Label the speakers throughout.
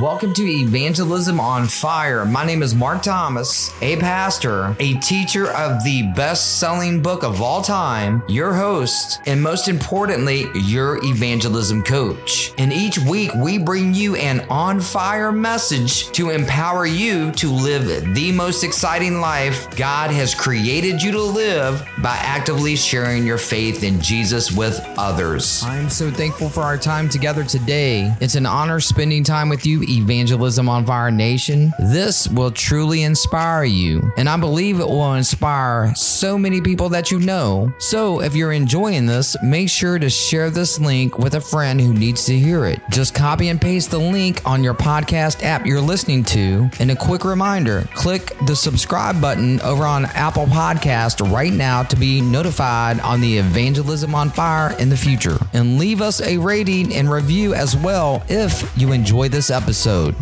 Speaker 1: Welcome to Evangelism on Fire. My name is Mark Thomas, a pastor, a teacher of the best selling book of all time, your host, and most importantly, your evangelism coach. And each week, we bring you an on fire message to empower you to live the most exciting life God has created you to live by actively sharing your faith in Jesus with others. I'm so thankful for our time together today. It's an honor spending time with you Evangelism on Fire Nation. This will truly inspire you, and I believe it will inspire so many people that you know. So, if you're enjoying this, make sure to share this link with a friend who needs to hear it. Just copy and paste the link on your podcast app you're listening to. And a quick reminder click the subscribe button over on Apple Podcast right now to be notified on the Evangelism on Fire in the future. And leave us a rating and review as well if you enjoy this episode episode.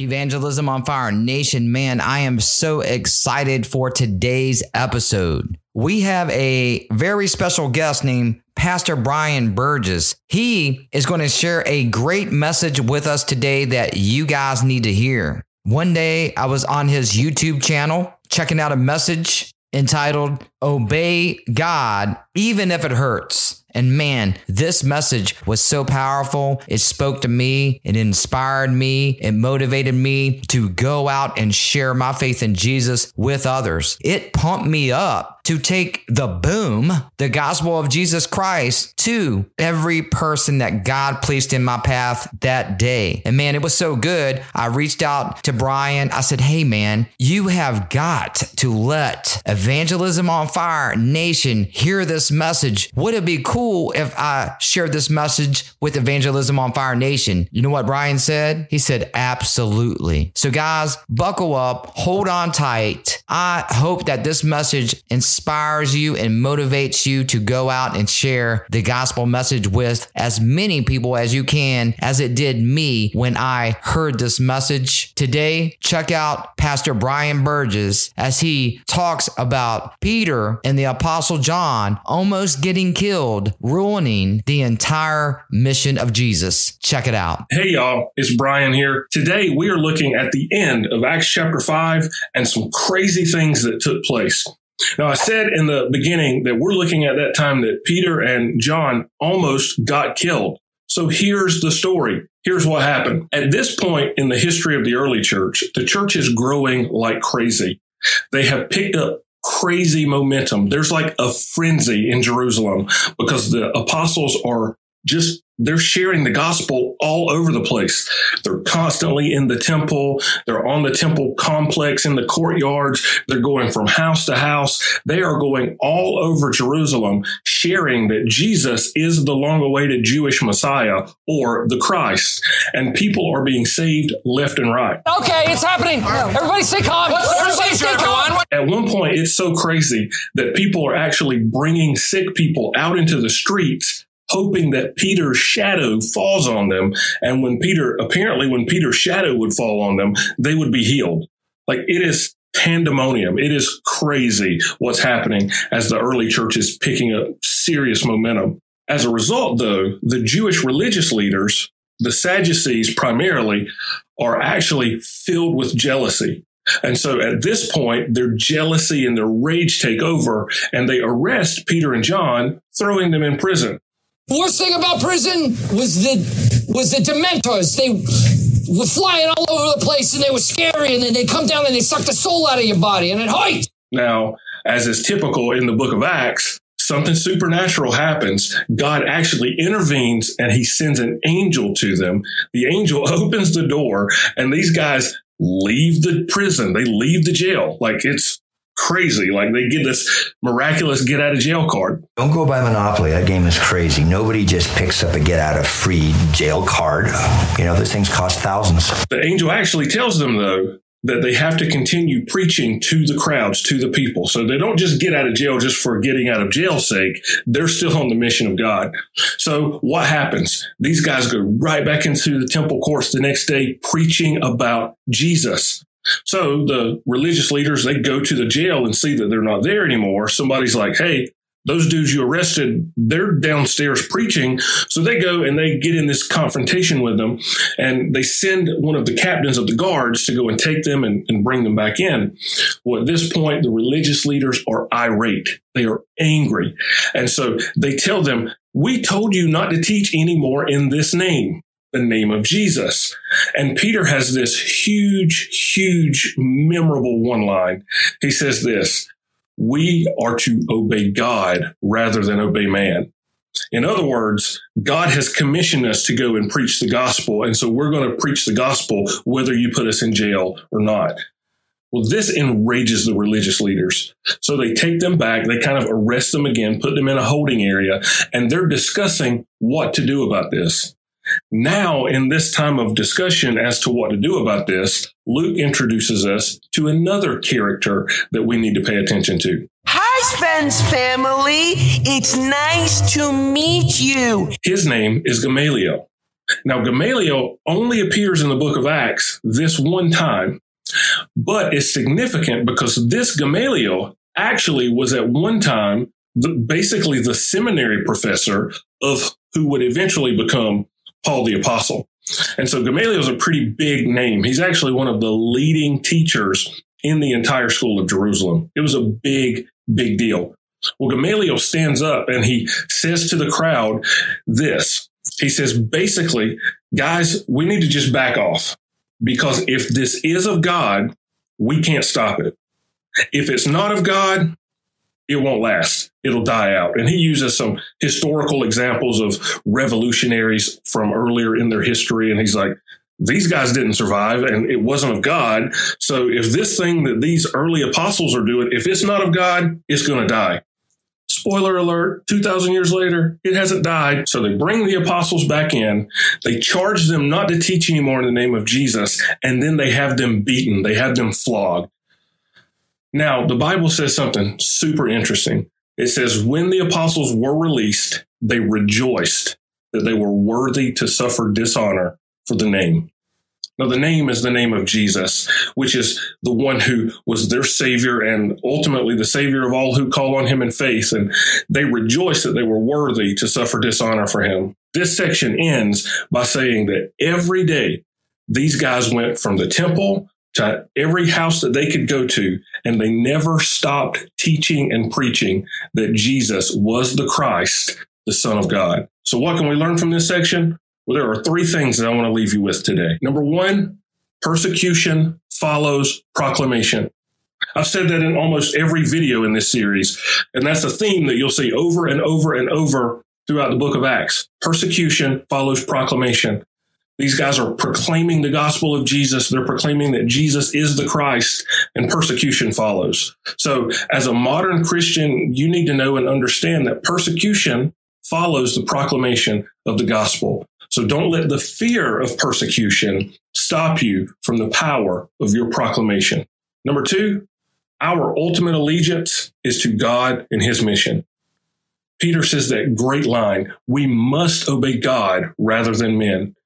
Speaker 1: Evangelism on Fire Nation, man, I am so excited for today's episode. We have a very special guest named Pastor Brian Burgess. He is going to share a great message with us today that you guys need to hear. One day I was on his YouTube channel checking out a message entitled Obey God Even If It Hurts. And man, this message was so powerful. It spoke to me, it inspired me, it motivated me to go out and share my faith in Jesus with others. It pumped me up to take the boom, the gospel of Jesus Christ, to every person that God placed in my path that day. And man, it was so good. I reached out to Brian. I said, Hey, man, you have got to let Evangelism on Fire Nation hear this message. Would it be cool if I shared this message with Evangelism on Fire Nation? You know what Brian said? He said, Absolutely. So, guys, buckle up, hold on tight. I hope that this message inspires inspires you and motivates you to go out and share the gospel message with as many people as you can, as it did me when I heard this message. Today, check out Pastor Brian Burgess as he talks about Peter and the Apostle John almost getting killed, ruining the entire mission of Jesus. Check it out.
Speaker 2: Hey, y'all, it's Brian here. Today, we are looking at the end of Acts chapter 5 and some crazy things that took place. Now, I said in the beginning that we're looking at that time that Peter and John almost got killed. So here's the story. Here's what happened. At this point in the history of the early church, the church is growing like crazy. They have picked up crazy momentum. There's like a frenzy in Jerusalem because the apostles are just they're sharing the gospel all over the place. They're constantly in the temple. They're on the temple complex in the courtyards. They're going from house to house. They are going all over Jerusalem, sharing that Jesus is the long awaited Jewish Messiah or the Christ. And people are being saved left and right.
Speaker 3: Okay, it's happening. Everybody stay calm.
Speaker 4: What's the procedure, everyone?
Speaker 2: At one point, it's so crazy that people are actually bringing sick people out into the streets hoping that Peter's shadow falls on them. And when Peter, apparently, when Peter's shadow would fall on them, they would be healed. Like it is pandemonium. It is crazy what's happening as the early church is picking up serious momentum. As a result, though, the Jewish religious leaders, the Sadducees primarily, are actually filled with jealousy. And so at this point, their jealousy and their rage take over and they arrest Peter and John, throwing them in prison.
Speaker 3: The worst thing about prison was the was the Dementors. They were flying all over the place and they were scary, and then they come down and they suck the soul out of your body, and it hurts.
Speaker 2: Now, as is typical in the book of Acts, something supernatural happens. God actually intervenes and he sends an angel to them. The angel opens the door, and these guys leave the prison. They leave the jail. Like it's crazy. Like they get this miraculous get out of jail card.
Speaker 5: Don't go by Monopoly. That game is crazy. Nobody just picks up a get out of free jail card. You know, those things cost thousands.
Speaker 2: The angel actually tells them, though, that they have to continue preaching to the crowds, to the people. So they don't just get out of jail just for getting out of jail's sake. They're still on the mission of God. So what happens? These guys go right back into the temple courts the next day preaching about Jesus. So the religious leaders, they go to the jail and see that they're not there anymore. Somebody's like, Hey, those dudes you arrested, they're downstairs preaching. So they go and they get in this confrontation with them and they send one of the captains of the guards to go and take them and, and bring them back in. Well, at this point, the religious leaders are irate. They are angry. And so they tell them, we told you not to teach anymore in this name the name of Jesus. And Peter has this huge, huge, memorable one line. He says this, we are to obey God rather than obey man. In other words, God has commissioned us to go and preach the gospel. And so we're going to preach the gospel whether you put us in jail or not. Well, this enrages the religious leaders. So they take them back, they kind of arrest them again, put them in a holding area, and they're discussing what to do about this. Now, in this time of discussion as to what to do about this, Luke introduces us to another character that we need to pay attention to.
Speaker 4: Hi, Spence family. It's nice to meet you.
Speaker 2: His name is Gamaliel. Now, Gamaliel only appears in the book of Acts this one time, but it's significant because this Gamaliel actually was at one time the, basically the seminary professor of who would eventually become Paul the Apostle. And so Gamaliel is a pretty big name. He's actually one of the leading teachers in the entire school of Jerusalem. It was a big, big deal. Well, Gamaliel stands up and he says to the crowd this. He says, basically, guys, we need to just back off because if this is of God, we can't stop it. If it's not of God, it won't last. It'll die out. And he uses some historical examples of revolutionaries from earlier in their history. And he's like, these guys didn't survive and it wasn't of God. So if this thing that these early apostles are doing, if it's not of God, it's going to die. Spoiler alert, 2,000 years later, it hasn't died. So they bring the apostles back in. They charge them not to teach anymore in the name of Jesus. And then they have them beaten. They have them flogged. Now, the Bible says something super interesting. It says, when the apostles were released, they rejoiced that they were worthy to suffer dishonor for the name. Now, the name is the name of Jesus, which is the one who was their savior and ultimately the savior of all who call on him in faith. And they rejoiced that they were worthy to suffer dishonor for him. This section ends by saying that every day these guys went from the temple to every house that they could go to, and they never stopped teaching and preaching that Jesus was the Christ, the Son of God. So, what can we learn from this section? Well, there are three things that I want to leave you with today. Number one, persecution follows proclamation. I've said that in almost every video in this series, and that's a theme that you'll see over and over and over throughout the book of Acts. Persecution follows proclamation. These guys are proclaiming the gospel of Jesus. They're proclaiming that Jesus is the Christ and persecution follows. So as a modern Christian, you need to know and understand that persecution follows the proclamation of the gospel. So don't let the fear of persecution stop you from the power of your proclamation. Number two, our ultimate allegiance is to God and his mission. Peter says that great line, we must obey God rather than men.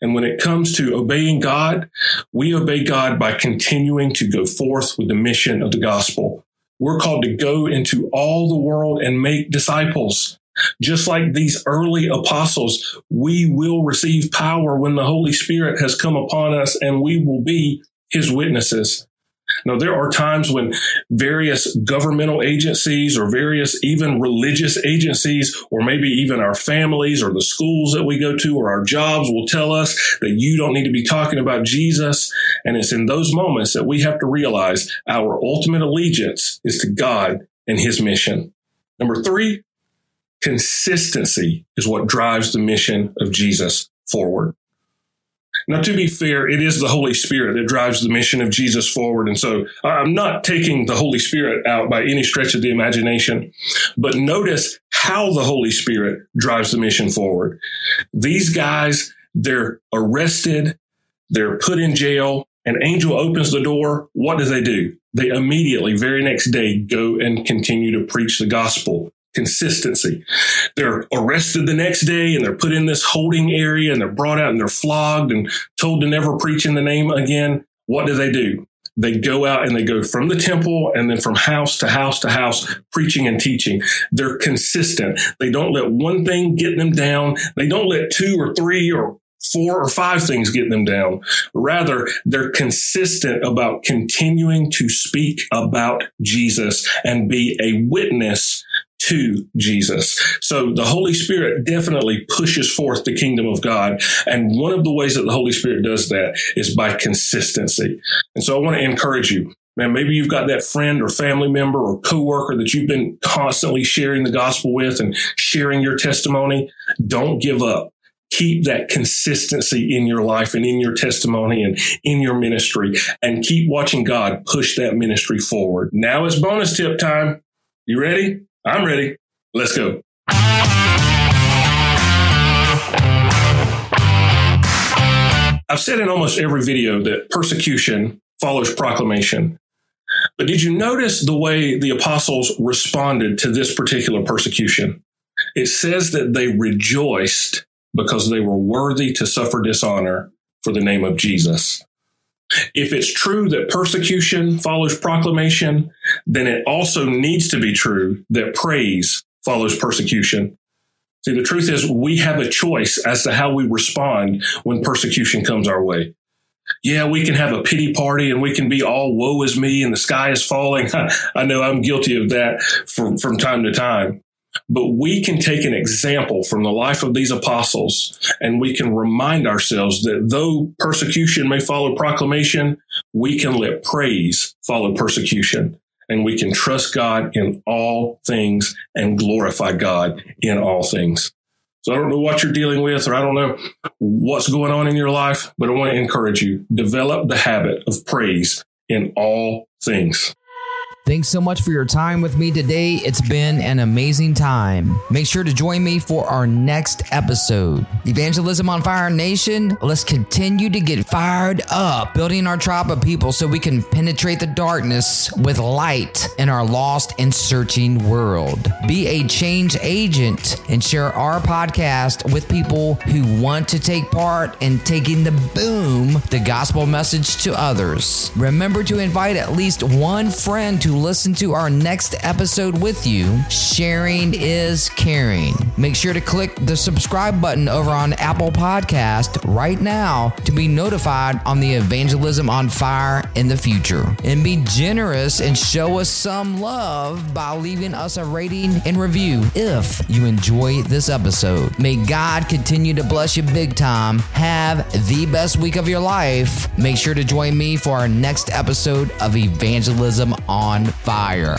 Speaker 2: And when it comes to obeying God, we obey God by continuing to go forth with the mission of the gospel. We're called to go into all the world and make disciples. Just like these early apostles, we will receive power when the Holy Spirit has come upon us and we will be his witnesses. Now, there are times when various governmental agencies or various even religious agencies, or maybe even our families or the schools that we go to or our jobs will tell us that you don't need to be talking about Jesus. And it's in those moments that we have to realize our ultimate allegiance is to God and his mission. Number three, consistency is what drives the mission of Jesus forward. Now, to be fair, it is the Holy Spirit that drives the mission of Jesus forward. And so I'm not taking the Holy Spirit out by any stretch of the imagination, but notice how the Holy Spirit drives the mission forward. These guys, they're arrested, they're put in jail, an angel opens the door. What do they do? They immediately, very next day, go and continue to preach the gospel consistency. They're arrested the next day and they're put in this holding area and they're brought out and they're flogged and told to never preach in the name again. What do they do? They go out and they go from the temple and then from house to house to house, preaching and teaching. They're consistent. They don't let one thing get them down. They don't let two or three or four or five things get them down. Rather, they're consistent about continuing to speak about Jesus and be a witness to Jesus. So the Holy Spirit definitely pushes forth the kingdom of God. And one of the ways that the Holy Spirit does that is by consistency. And so I want to encourage you. Man, maybe you've got that friend or family member or coworker that you've been constantly sharing the gospel with and sharing your testimony. Don't give up keep that consistency in your life and in your testimony and in your ministry and keep watching God push that ministry forward. Now it's bonus tip time. You ready? I'm ready. Let's go. I've said in almost every video that persecution follows proclamation. But did you notice the way the apostles responded to this particular persecution? It says that they rejoiced because they were worthy to suffer dishonor for the name of Jesus. If it's true that persecution follows proclamation, then it also needs to be true that praise follows persecution. See, the truth is we have a choice as to how we respond when persecution comes our way. Yeah, we can have a pity party and we can be all woe is me and the sky is falling. I know I'm guilty of that from, from time to time. But we can take an example from the life of these apostles and we can remind ourselves that though persecution may follow proclamation, we can let praise follow persecution and we can trust God in all things and glorify God in all things. So I don't know what you're dealing with or I don't know what's going on in your life, but I want to encourage you, develop the habit of praise in all things.
Speaker 1: Thanks so much for your time with me today. It's been an amazing time. Make sure to join me for our next episode. Evangelism on Fire Nation, let's continue to get fired up, building our tribe of people so we can penetrate the darkness with light in our lost and searching world. Be a change agent and share our podcast with people who want to take part in taking the boom, the gospel message to others. Remember to invite at least one friend to listen to our next episode with you. Sharing is caring. Make sure to click the subscribe button over on Apple Podcast right now to be notified on the evangelism on fire in the future. And be generous and show us some love by leaving us a rating and review if you enjoy this episode. May God continue to bless you big time. Have the best week of your life. Make sure to join me for our next episode of Evangelism on fire.